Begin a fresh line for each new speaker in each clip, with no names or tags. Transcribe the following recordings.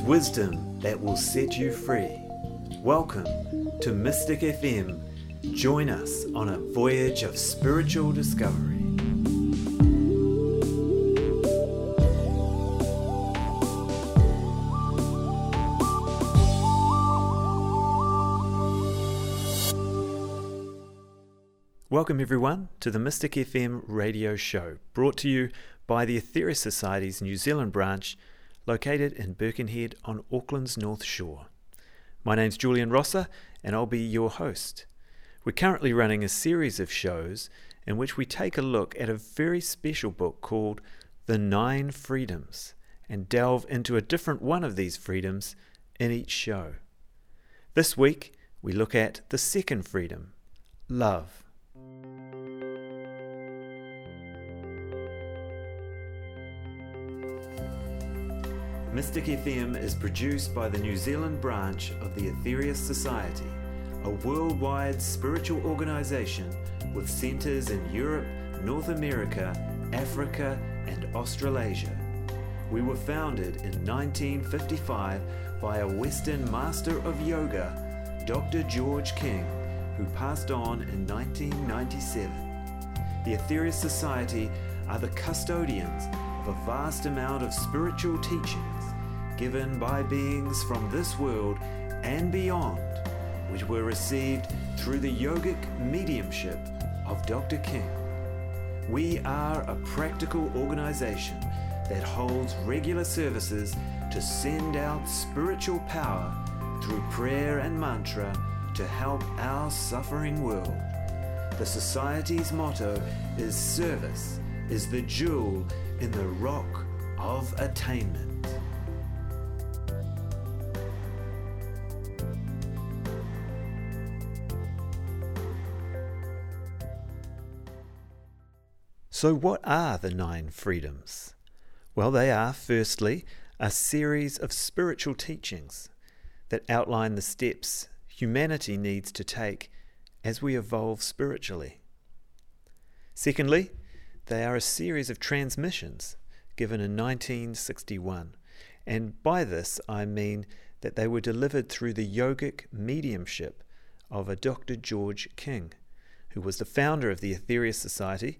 is wisdom that will set you free. Welcome to Mystic FM. Join us on a voyage of spiritual discovery. Welcome, everyone, to the Mystic FM radio show, brought to you by the Aetherius Society's New Zealand branch, located in Birkenhead on Auckland's North Shore. My name's Julian Rosser, and I'll be your host. We're currently running a series of shows in which we take a look at a very special book called The Nine Freedoms and delve into a different one of these freedoms in each show. This week, we look at the second freedom love. Mystic FM is produced by the New Zealand branch of the Aetherius Society, a worldwide spiritual organization with centers in Europe, North America, Africa, and Australasia. We were founded in 1955 by a Western master of yoga, Dr. George King, who passed on in 1997. The Aetherius Society are the custodians of a vast amount of spiritual teachings given by beings from this world and beyond, which were received through the yogic mediumship of Dr. King. We are a practical organization that holds regular services to send out spiritual power through prayer and mantra to help our suffering world. The Society's motto is Service is the jewel in the rock of attainment. So, what are the nine freedoms? Well, they are, firstly, a series of spiritual teachings that outline the steps humanity needs to take as we evolve spiritually. Secondly, they are a series of transmissions given in 1961, and by this I mean that they were delivered through the yogic mediumship of a Dr. George King, who was the founder of the Aetherius Society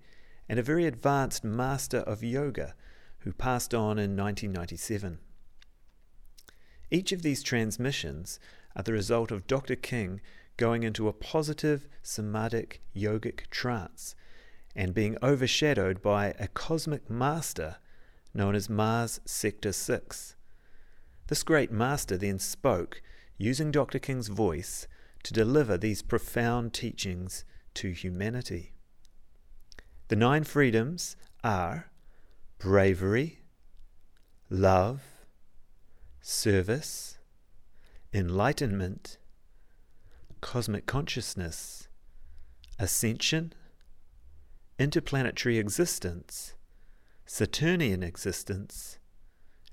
and a very advanced master of yoga who passed on in 1997. Each of these transmissions are the result of Dr. King going into a positive Samadhic yogic trance and being overshadowed by a cosmic master known as Mars Sector 6. This great master then spoke, using Dr. King's voice, to deliver these profound teachings to humanity. The nine freedoms are bravery, love, service, enlightenment, cosmic consciousness, ascension, interplanetary existence, Saturnian existence,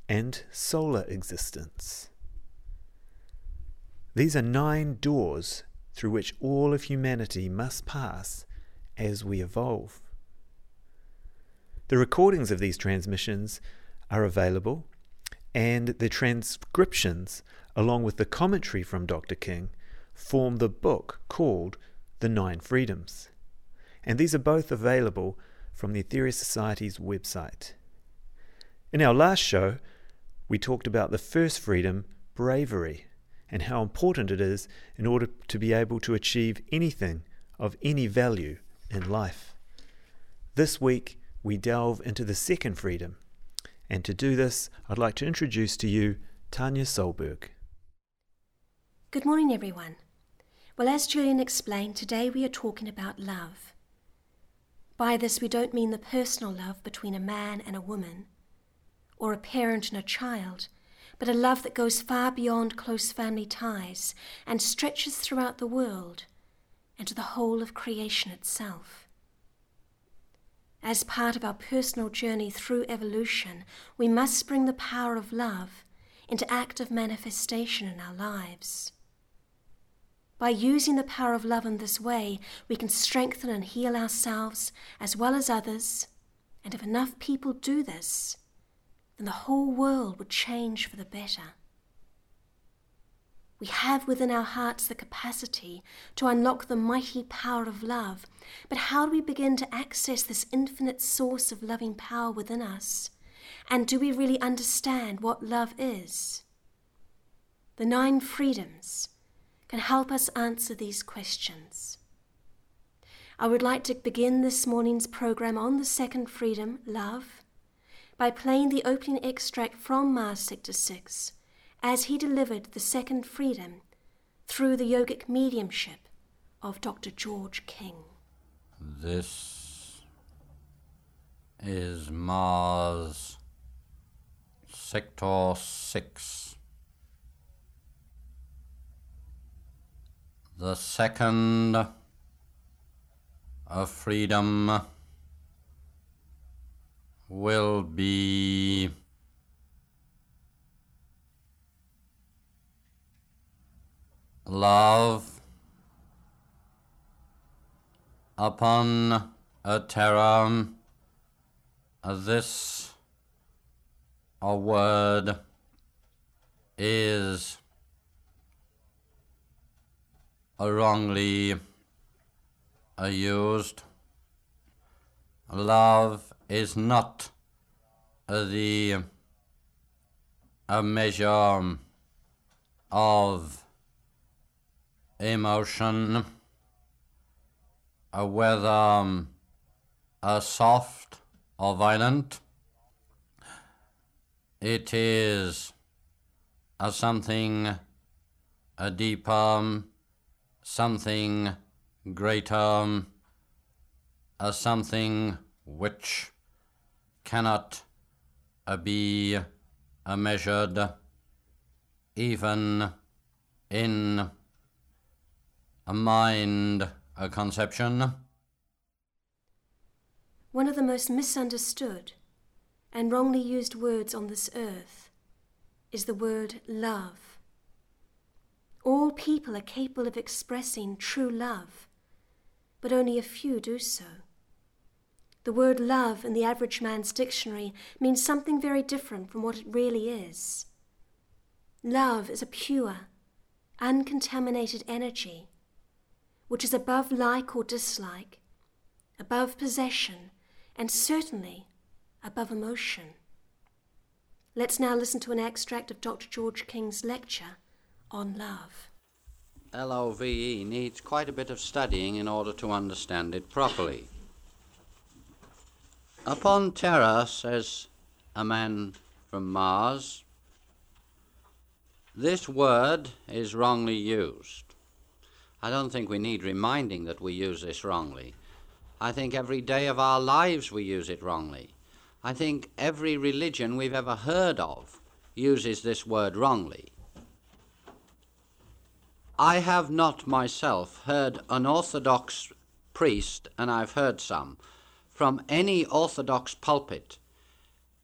and solar existence. These are nine doors through which all of humanity must pass as we evolve. The recordings of these transmissions are available, and the transcriptions, along with the commentary from Dr. King, form the book called The Nine Freedoms. And these are both available from the Aetherius Society's website. In our last show, we talked about the first freedom, bravery, and how important it is in order to be able to achieve anything of any value in life. This week, we delve into the second freedom. And to do this, I'd like to introduce to you Tanya Solberg.
Good morning, everyone. Well, as Julian explained, today we are talking about love. By this, we don't mean the personal love between a man and a woman, or a parent and a child, but a love that goes far beyond close family ties and stretches throughout the world and to the whole of creation itself. As part of our personal journey through evolution, we must bring the power of love into active manifestation in our lives. By using the power of love in this way, we can strengthen and heal ourselves as well as others. And if enough people do this, then the whole world would change for the better. We have within our hearts the capacity to unlock the mighty power of love, but how do we begin to access this infinite source of loving power within us? And do we really understand what love is? The nine freedoms can help us answer these questions. I would like to begin this morning's program on the second freedom, love, by playing the opening extract from Mars Sector 6 as he delivered the second freedom through the yogic mediumship of Dr. George King.
This is Mars Sector 6. The second of freedom will be love upon a Terra this a word is wrongly used. Love is not the a measure of emotion, whether um, a soft or violent. It is a something a deeper, um, something greater, um, a something which cannot uh, be uh, measured even in a mind a conception.
One of the most misunderstood and wrongly used words on this earth is the word love. All people are capable of expressing true love, but only a few do so. The word love in the average man's dictionary means something very different from what it really is. Love is a pure, uncontaminated energy which is above like or dislike, above possession, and certainly above emotion. Let's now listen to an extract of Dr. George King's lecture on love.
LOVE needs quite a bit of studying in order to understand it properly. Upon Terra, says a man from Mars, this word is wrongly used. I don't think we need reminding that we use this wrongly. I think every day of our lives we use it wrongly. I think every religion we've ever heard of uses this word wrongly. I have not myself heard an Orthodox priest, and I've heard some, from any Orthodox pulpit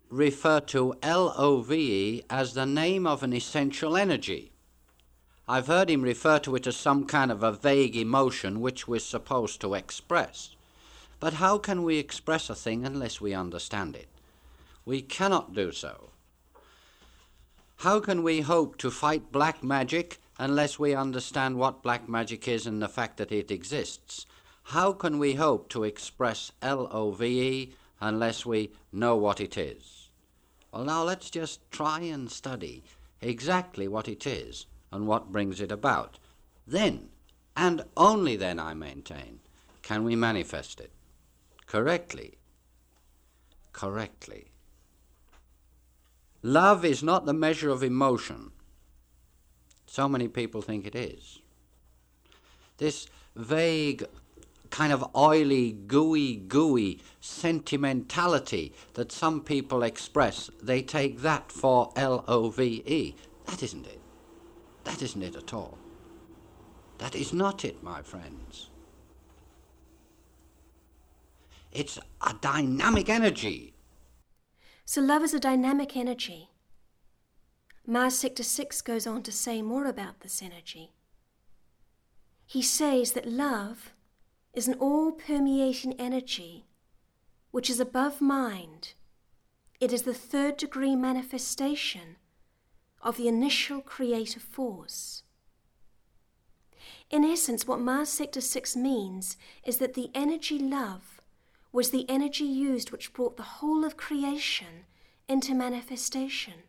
refer to L O V E as the name of an essential energy. I've heard him refer to it as some kind of a vague emotion which we're supposed to express. But how can we express a thing unless we understand it? We cannot do so. How can we hope to fight black magic unless we understand what black magic is and the fact that it exists? How can we hope to express L O V E unless we know what it is? Well, now let's just try and study exactly what it is and what brings it about. Then, and only then, I maintain, can we manifest it correctly. Correctly. Love is not the measure of emotion. So many people think it is. This vague, kind of oily, gooey, gooey sentimentality that some people express, they take that for L O V E. That isn't it. That isn't it at all. That is not it, my friends. It's a dynamic energy.
So, love is a dynamic energy. Mars Sector 6 goes on to say more about this energy. He says that love is an all permeating energy which is above mind. It is the third degree manifestation of the initial creative force. In essence, what Mars Sector 6 means is that the energy love was the energy used which brought the whole of creation into manifestation.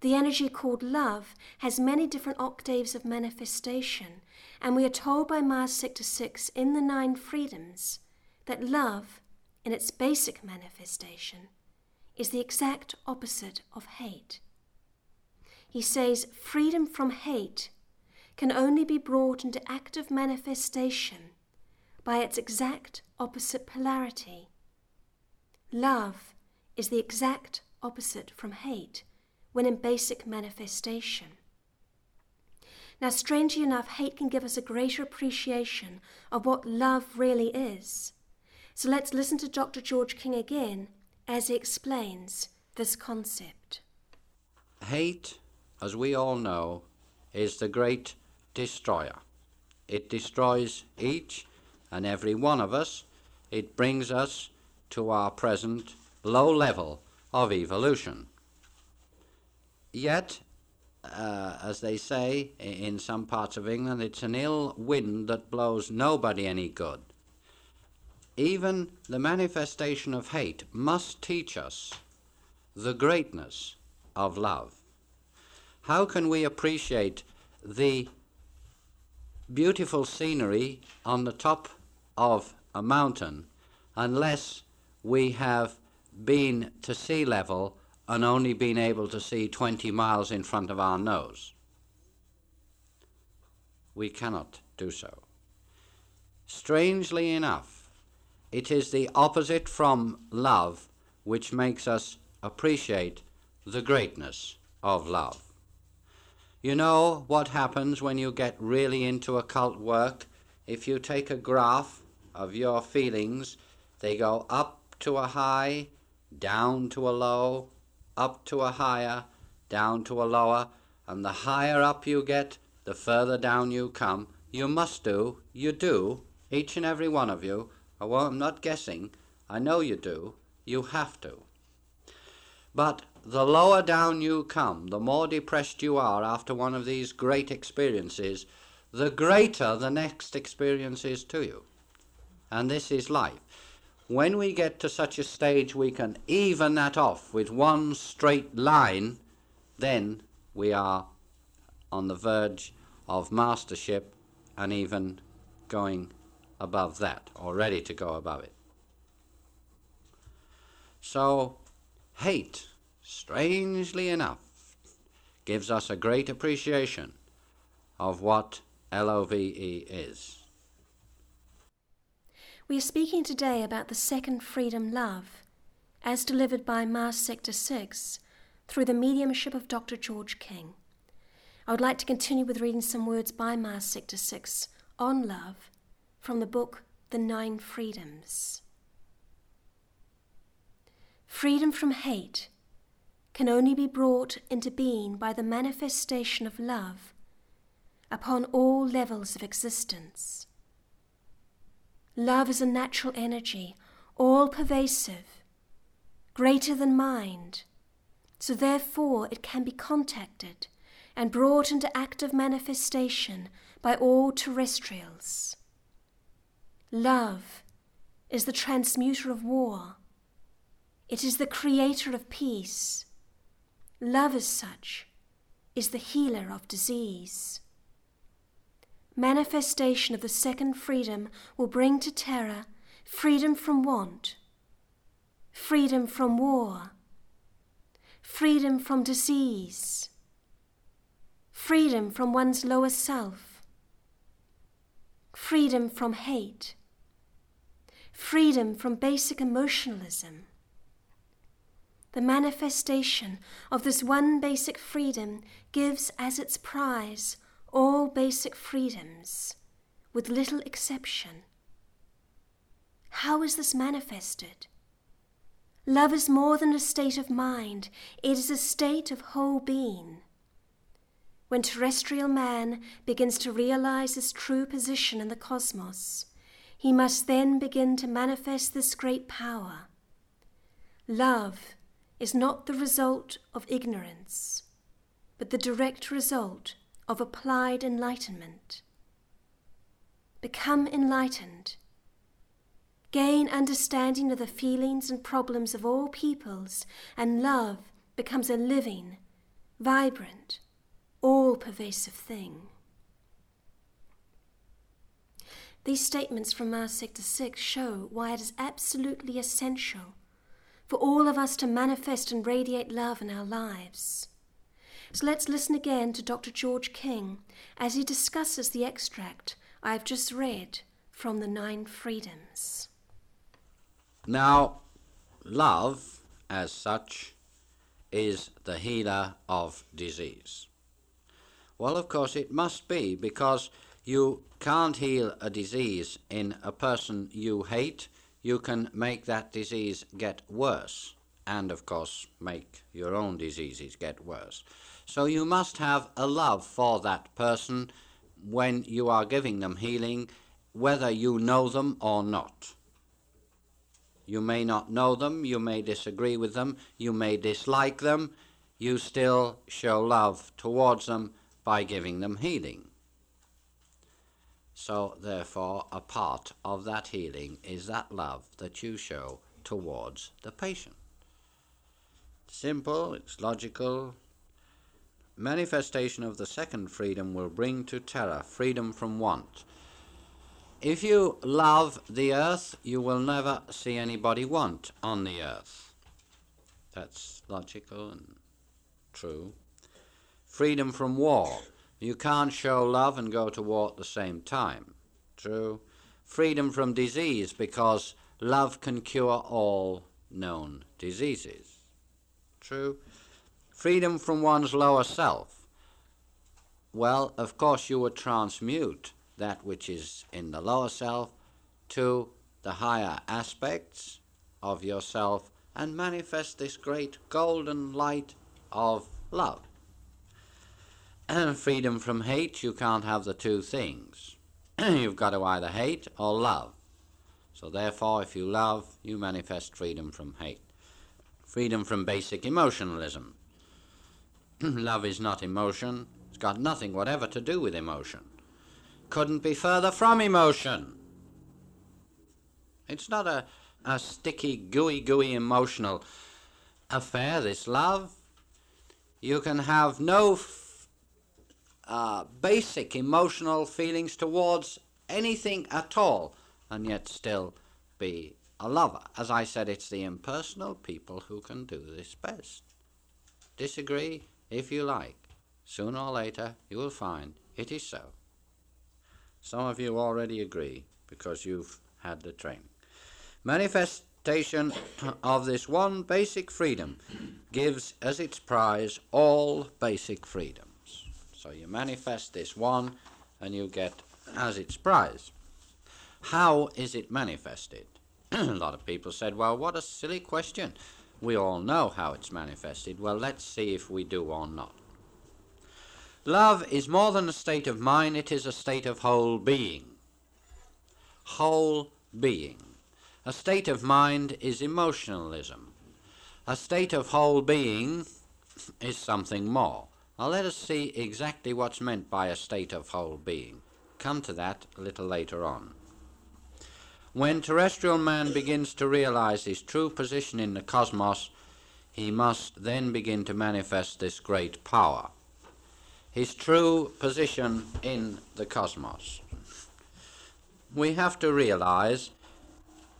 The energy called love has many different octaves of manifestation, and we are told by Mars Sector 6 in the Nine Freedoms that love, in its basic manifestation, is the exact opposite of hate. He says freedom from hate can only be brought into active manifestation by its exact opposite polarity. Love is the exact opposite from hate when in basic manifestation. Now, strangely enough, hate can give us a greater appreciation of what love really is. So let's listen to Dr. George King again as he explains this concept.
Hate, as we all know, is the great destroyer. It destroys each and every one of us. It brings us to our present low level of evolution. Yet, uh, as they say in some parts of England, it's an ill wind that blows nobody any good. Even the manifestation of hate must teach us the greatness of love. How can we appreciate the beautiful scenery on the top of a mountain unless we have been to sea level and only been able to see 20 miles in front of our nose. We cannot do so. Strangely enough, it is the opposite from love which makes us appreciate the greatness of love. You know what happens when you get really into occult work? If you take a graph of your feelings, they go up to a high, down to a low, up to a higher, down to a lower, and the higher up you get, the further down you come. You must do, you do, each and every one of you. I'm not guessing, I know you do, you have to. But the lower down you come, the more depressed you are after one of these great experiences, the greater the next experience is to you. And this is life. When we get to such a stage we can even that off with one straight line, then we are on the verge of mastership and even going above that, or ready to go above it. So, hate, strangely enough, gives us a great appreciation of what LOVE is.
We are speaking today about the second freedom love, as delivered by Mars Sector 6 through the mediumship of Dr. George King. I would like to continue with reading some words by Mars Sector 6 on love from the book The Nine Freedoms. Freedom from hate can only be brought into being by the manifestation of love upon all levels of existence. Love is a natural energy, all pervasive, greater than mind, so therefore it can be contacted and brought into active manifestation by all terrestrials. Love is the transmuter of war. It is the creator of peace. Love, as such, is the healer of disease manifestation of the second freedom will bring to Terra freedom from want, freedom from war, freedom from disease, freedom from one's lower self, freedom from hate, freedom from basic emotionalism. The manifestation of this one basic freedom gives as its prize all basic freedoms, with little exception. How is this manifested? Love is more than a state of mind, it is a state of whole being. When terrestrial man begins to realize his true position in the cosmos, he must then begin to manifest this great power. Love is not the result of ignorance, but the direct result of applied enlightenment. Become enlightened. Gain understanding of the feelings and problems of all peoples, and love becomes a living, vibrant, all pervasive thing. These statements from Mars Sector 6 show why it is absolutely essential for all of us to manifest and radiate love in our lives. So let's listen again to Dr. George King as he discusses the extract I've just read from the Nine Freedoms.
Now, love, as such, is the healer of disease. Well, of course, it must be because you can't heal a disease in a person you hate. You can make that disease get worse, and of course, make your own diseases get worse. So you must have a love for that person when you are giving them healing, whether you know them or not. You may not know them, you may disagree with them, you may dislike them, you still show love towards them by giving them healing. So, therefore, a part of that healing is that love that you show towards the patient. Simple, it's logical. Manifestation of the second freedom will bring to Terra freedom from want. If you love the earth, you will never see anybody want on the earth. That's logical and true. Freedom from war. You can't show love and go to war at the same time. True. Freedom from disease because love can cure all known diseases. True. Freedom from one's lower self. Well, of course, you would transmute that which is in the lower self to the higher aspects of yourself and manifest this great golden light of love. And freedom from hate, you can't have the two things. You've got to either hate or love. So, therefore, if you love, you manifest freedom from hate. Freedom from basic emotionalism. love is not emotion, it's got nothing whatever to do with emotion couldn't be further from emotion. It's not a, a sticky, gooey, gooey emotional affair, this love. You can have no uh, basic emotional feelings towards anything at all and yet still be a lover. As I said, it's the impersonal people who can do this best. Disagree if you like. Sooner or later, you will find it is so. Some of you already agree because you've had the training. Manifestation of this one basic freedom gives as its prize all basic freedoms. So you manifest this one and you get as its prize. How is it manifested? a lot of people said, well, what a silly question. We all know how it's manifested. Well, let's see if we do or not. Love is more than a state of mind, it is a state of whole being. Whole being. A state of mind is emotionalism. A state of whole being is something more. Now let us see exactly what's meant by a state of whole being. Come to that a little later on. When terrestrial man begins to realize his true position in the cosmos, he must then begin to manifest this great power his true position in the cosmos. We have to realize,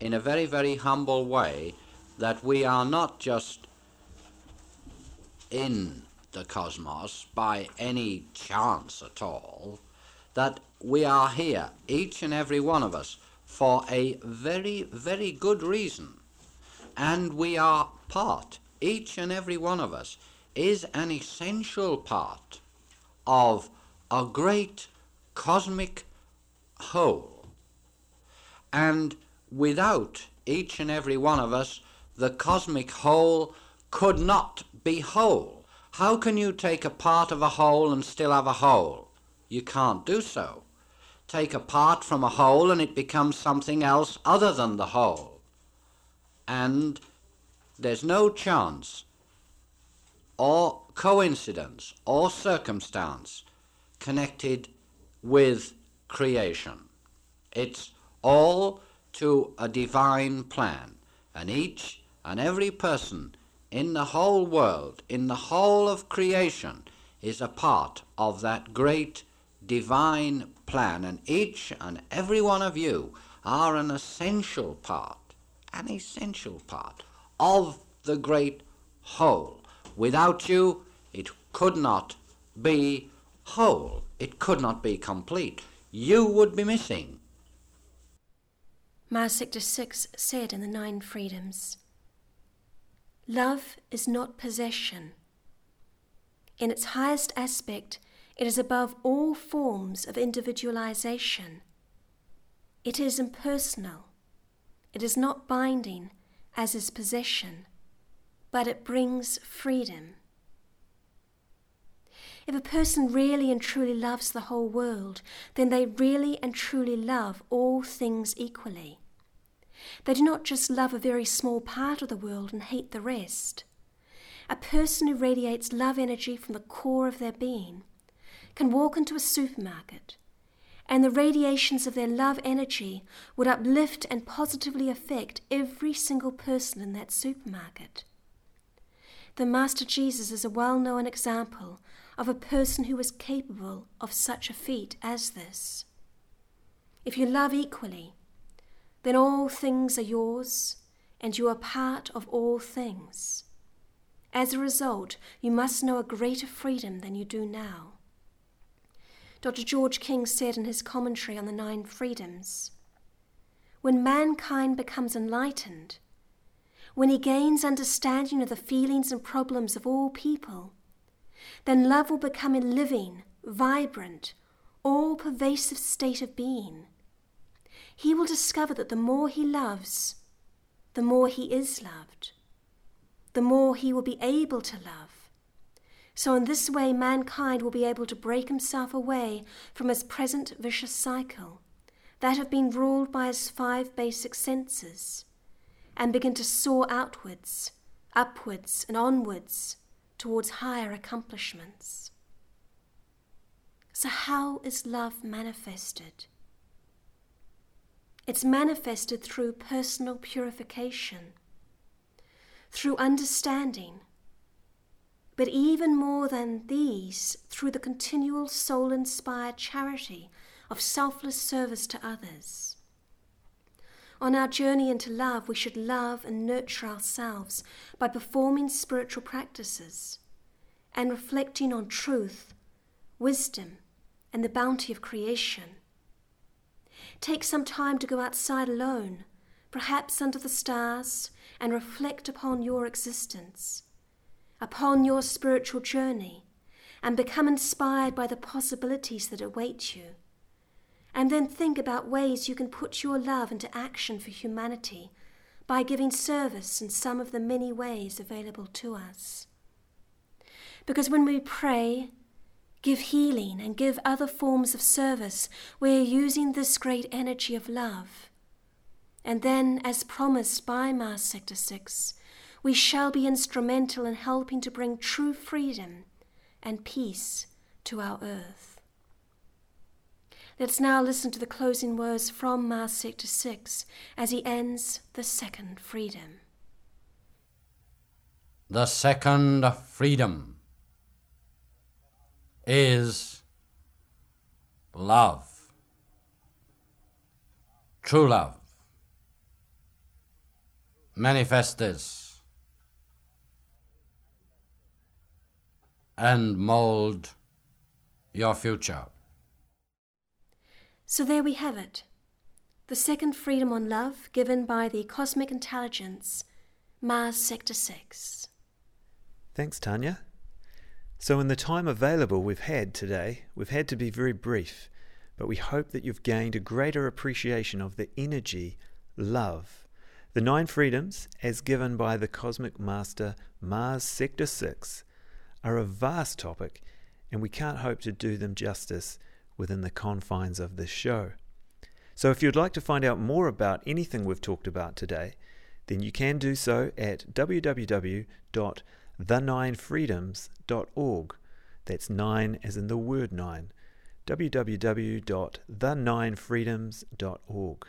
in a very, very humble way, that we are not just in the cosmos by any chance at all, that we are here, each and every one of us, for a very, very good reason. And we are part, each and every one of us is an essential part of a great cosmic whole. And without each and every one of us, the cosmic whole could not be whole. How can you take a part of a whole and still have a whole? You can't do so. Take a part from a whole and it becomes something else other than the whole. And there's no chance or coincidence or circumstance connected with creation. It's all to a divine plan, and each and every person in the whole world, in the whole of creation, is a part of that great divine plan, and each and every one of you are an essential part, an essential part of the great whole. Without you, it could not be whole, it could not be complete. You would be missing.
Mars Sector 6 said in the Nine Freedoms Love is not possession. In its highest aspect, it is above all forms of individualization. It is impersonal. It is not binding, as is possession, but it brings freedom. If a person really and truly loves the whole world, then they really and truly love all things equally. They do not just love a very small part of the world and hate the rest. A person who radiates love energy from the core of their being can walk into a supermarket, and the radiations of their love energy would uplift and positively affect every single person in that supermarket. The Master Jesus is a well known example of a person who was capable of such a feat as this. If you love equally, then all things are yours, and you are part of all things. As a result, you must know a greater freedom than you do now. Dr. George King said in his commentary on the Nine Freedoms When mankind becomes enlightened, when he gains understanding of the feelings and problems of all people, then love will become a living, vibrant, all pervasive state of being he will discover that the more he loves, the more he is loved, the more he will be able to love. So, in this way, mankind will be able to break himself away from his present vicious cycle, that of being ruled by his five basic senses, and begin to soar outwards, upwards, and onwards towards higher accomplishments. So, how is love manifested? It's manifested through personal purification, through understanding, but even more than these, through the continual soul inspired charity of selfless service to others. On our journey into love, we should love and nurture ourselves by performing spiritual practices and reflecting on truth, wisdom, and the bounty of creation Take some time to go outside alone, perhaps under the stars, and reflect upon your existence, upon your spiritual journey, and become inspired by the possibilities that await you. And then think about ways you can put your love into action for humanity by giving service in some of the many ways available to us. Because when we pray, give healing, and give other forms of service, we are using this great energy of love. And then, as promised by Mars Sector 6, we shall be instrumental in helping to bring true freedom and peace to our earth. Let's now listen to the closing words from Mars Sector 6 as he ends the second freedom.
The second freedom is love. True love. Manifest this and mold your future.
So there we have it. The second freedom on love given by the cosmic intelligence, Mars Sector 6.
Thanks, Tanya. So, in the time available we've had today, we've had to be very brief, but we hope that you've gained a greater appreciation of the energy, love, the nine freedoms, as given by the cosmic master Mars Sector 6, are a vast topic, and we can't hope to do them justice within the confines of this show. So, if you'd like to find out more about anything we've talked about today, then you can do so at www the9freedoms.org. That's nine as in the word nine, www.the9freedoms.org.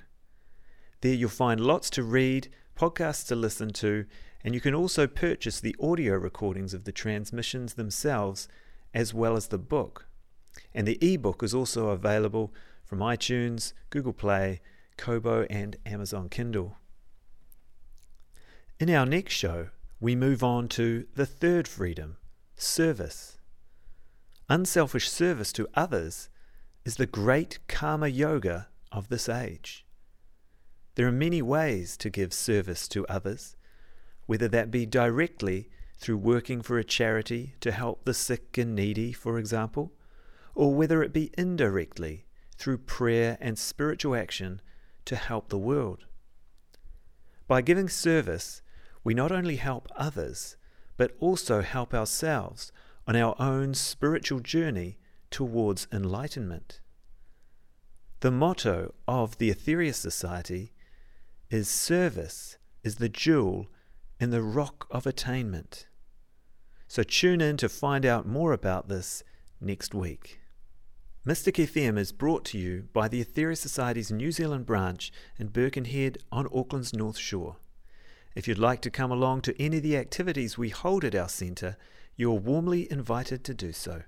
There you'll find lots to read, podcasts to listen to, and you can also purchase the audio recordings of the transmissions themselves as well as the book. And the ebook is also available from iTunes, Google Play, Kobo, and Amazon Kindle. In our next show, we move on to the third freedom service. Unselfish service to others is the great karma yoga of this age. There are many ways to give service to others, whether that be directly through working for a charity to help the sick and needy, for example, or whether it be indirectly through prayer and spiritual action to help the world. By giving service, we not only help others, but also help ourselves on our own spiritual journey towards enlightenment. The motto of the Aetherius Society is Service is the jewel in the rock of attainment. So tune in to find out more about this next week. Mystic FM is brought to you by the Aetherius Society's New Zealand branch in Birkenhead on Auckland's North Shore. If you'd like to come along to any of the activities we hold at our centre, you are warmly invited to do so.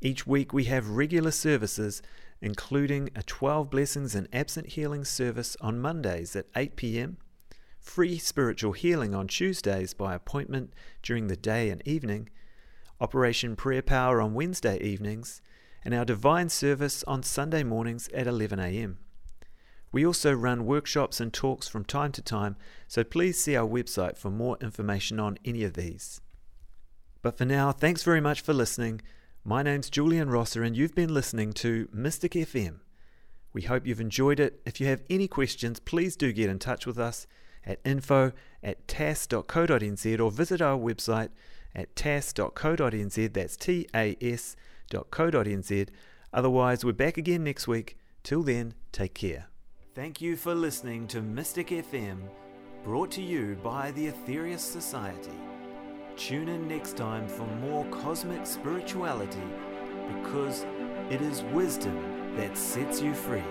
Each week we have regular services, including a 12 Blessings and Absent Healing service on Mondays at 8 pm free spiritual healing on Tuesdays by appointment during the day and evening, Operation Prayer Power on Wednesday evenings, and our Divine Service on Sunday mornings at 11am. We also run workshops and talks from time to time, so please see our website for more information on any of these. But for now, thanks very much for listening. My name's Julian Rosser, and you've been listening to Mystic FM. We hope you've enjoyed it. If you have any questions, please do get in touch with us at info at tas.co.nz or visit our website at tas.co.nz. That's T A S.co.nz. Otherwise, we're back again next week. Till then, take care. Thank you for listening to Mystic FM, brought to you by the Aetherius Society. Tune in next time for more cosmic spirituality because it is wisdom that sets you free.